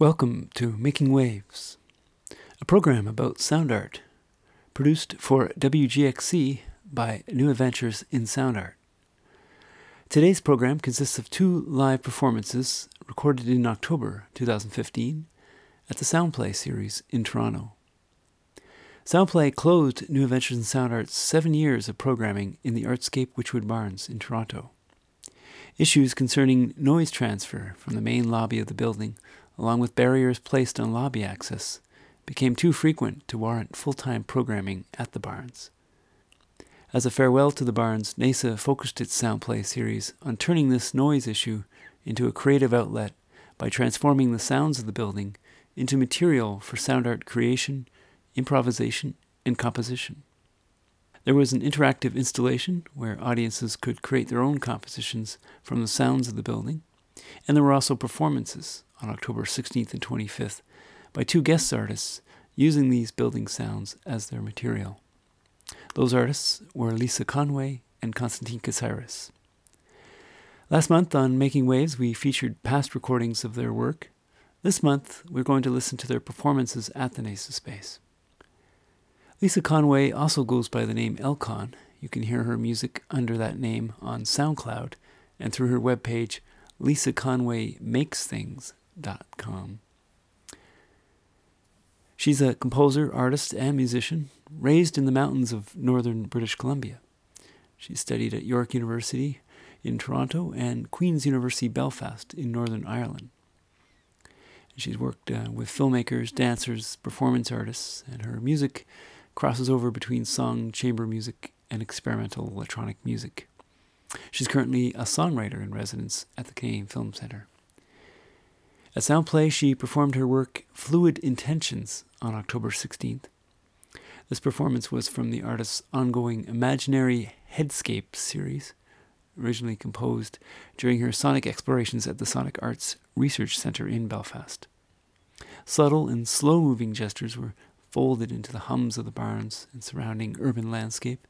Welcome to Making Waves, a program about sound art, produced for WGXC by New Adventures in Sound Art. Today's program consists of two live performances recorded in October 2015 at the Soundplay series in Toronto. Soundplay closed New Adventures in Sound Art's seven years of programming in the Artscape Wychwood Barns in Toronto. Issues concerning noise transfer from the main lobby of the building along with barriers placed on lobby access, became too frequent to warrant full time programming at the Barns. As a farewell to the Barns, NAISA focused its Soundplay series on turning this noise issue into a creative outlet by transforming the sounds of the building into material for sound art creation, improvisation, and composition. There was an interactive installation where audiences could create their own compositions from the sounds of the building, and there were also performances on October 16th and 25th by two guest artists using these building sounds as their material. Those artists were Lisa Conway and Constantine Caceres. Last month on Making Waves, we featured past recordings of their work. This month, we're going to listen to their performances at the NAISA Space. Lisa Conway also goes by the name Elcon. You can hear her music under that name on SoundCloud and through her webpage, lisaconwaymakesthings.com com. She's a composer, artist, and musician, raised in the mountains of northern British Columbia. She studied at York University in Toronto and Queen's University Belfast in Northern Ireland. She's worked uh, with filmmakers, dancers, performance artists, and her music crosses over between song, chamber music, and experimental electronic music. She's currently a songwriter in residence at the Canadian Film Centre. At Soundplay, she performed her work Fluid Intentions on October 16th. This performance was from the artist's ongoing Imaginary Headscape series, originally composed during her sonic explorations at the Sonic Arts Research Centre in Belfast. Subtle and slow moving gestures were folded into the hums of the barns and surrounding urban landscape,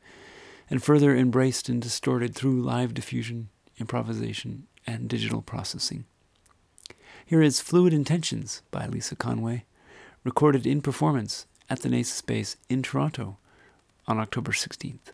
and further embraced and distorted through live diffusion, improvisation, and digital processing. Here is Fluid Intentions by Lisa Conway, recorded in performance at the NAISA Space in Toronto on October 16th.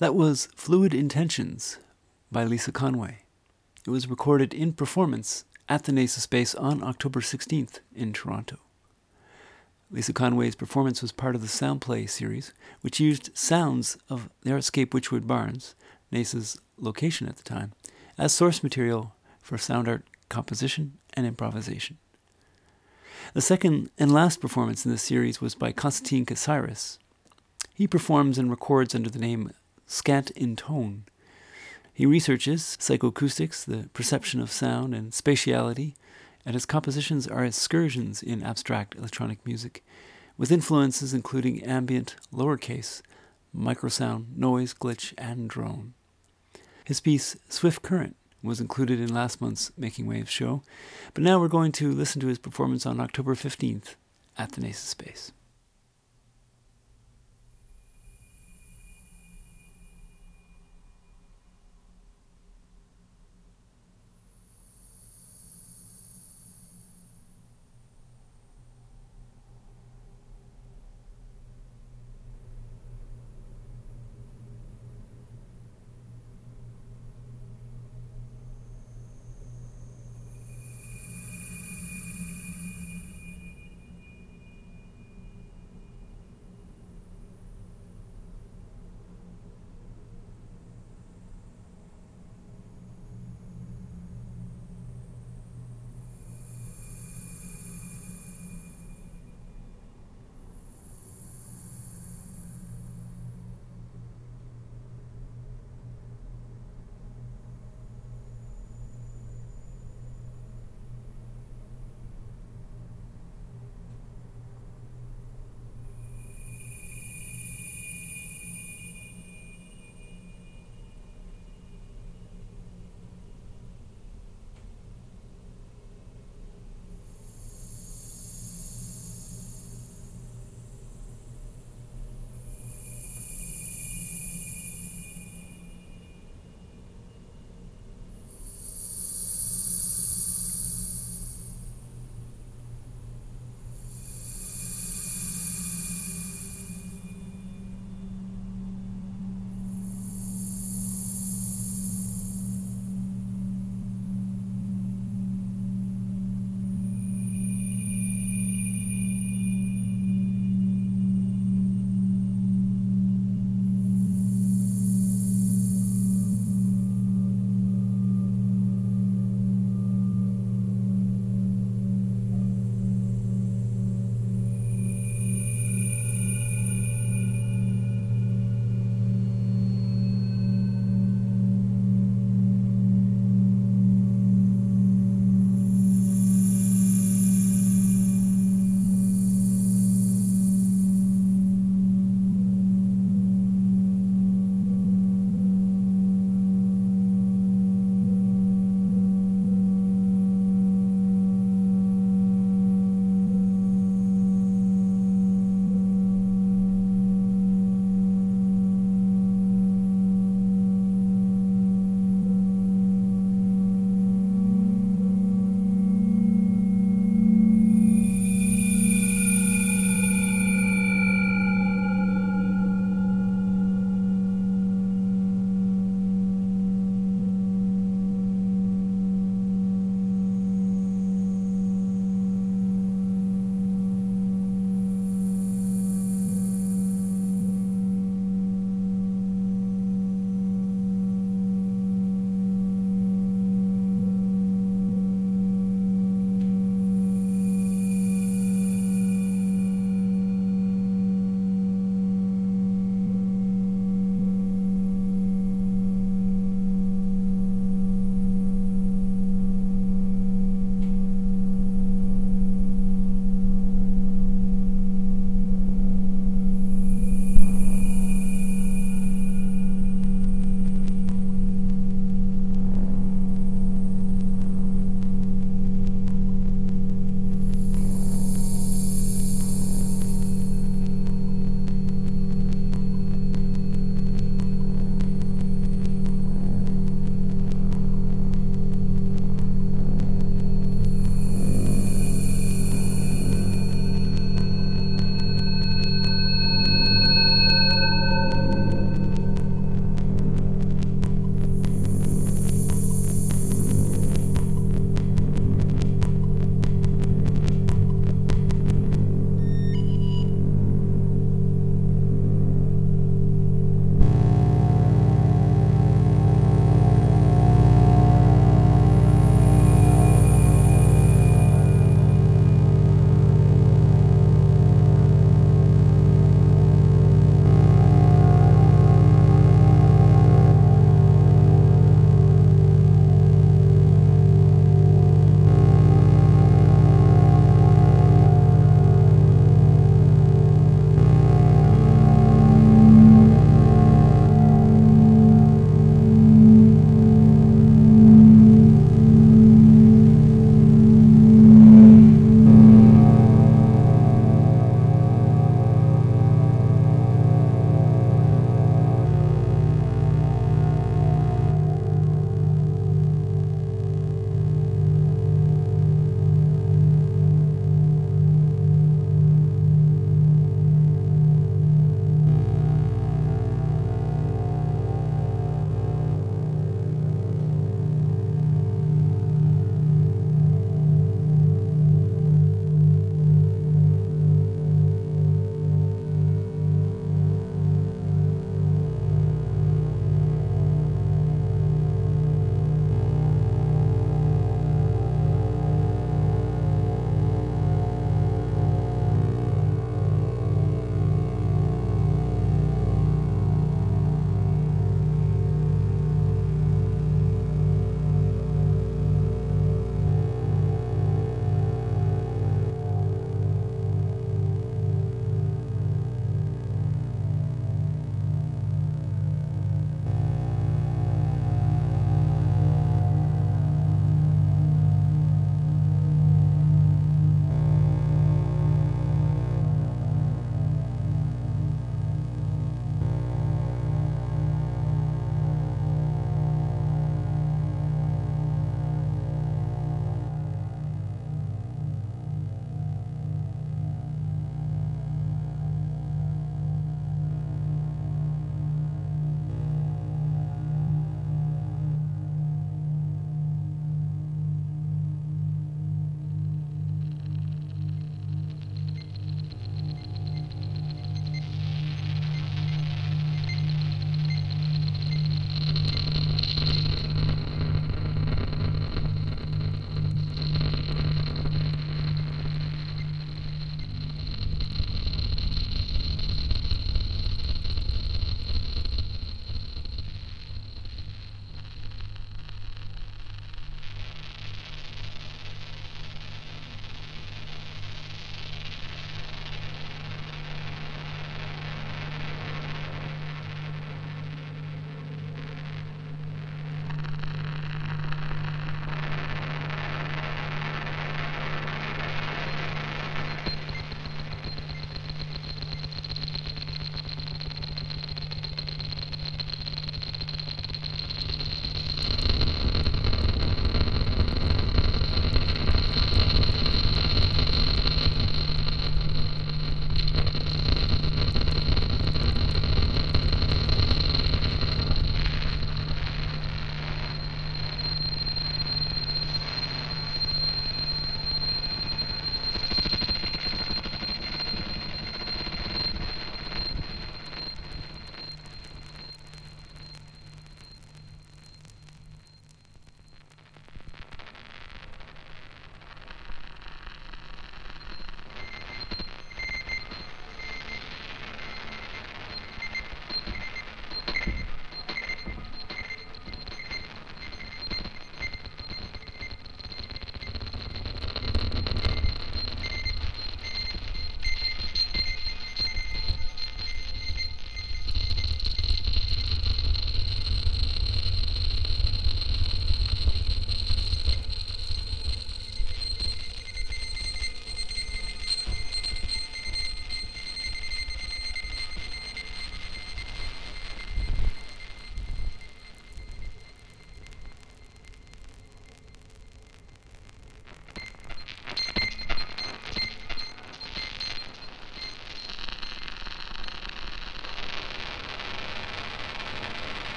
That was Fluid Intentions by Lisa Conway. It was recorded in performance at the NAISA Space on October 16th in Toronto. Lisa Conway's performance was part of the Soundplay series, which used sounds of the Artscape Wychwood Barns, NAISA's location at the time, as source material for sound art composition and improvisation. The second and last performance in this series was by Konstantin Kassiris. He performs and records under the name scant in tone. He researches psychoacoustics, the perception of sound and spatiality, and his compositions are excursions in abstract electronic music, with influences including ambient, lowercase, microsound, noise, glitch, and drone. His piece, Swift Current, was included in last month's Making Waves show, but now we're going to listen to his performance on October 15th at the NAISA Space.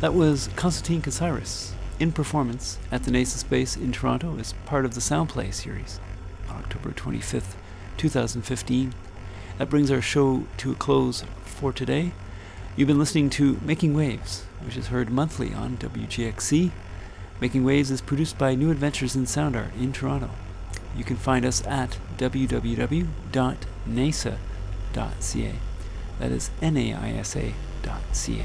That was Constantine Katsiris in performance at the NAISA Space in Toronto as part of the Soundplay series on October 25th, 2015. That brings our show to a close for today. You've been listening to Making Waves, which is heard monthly on WGXC. Making Waves is produced by New Adventures in Sound Art in Toronto. You can find us at www.naisa.ca. That is N A I S A.ca.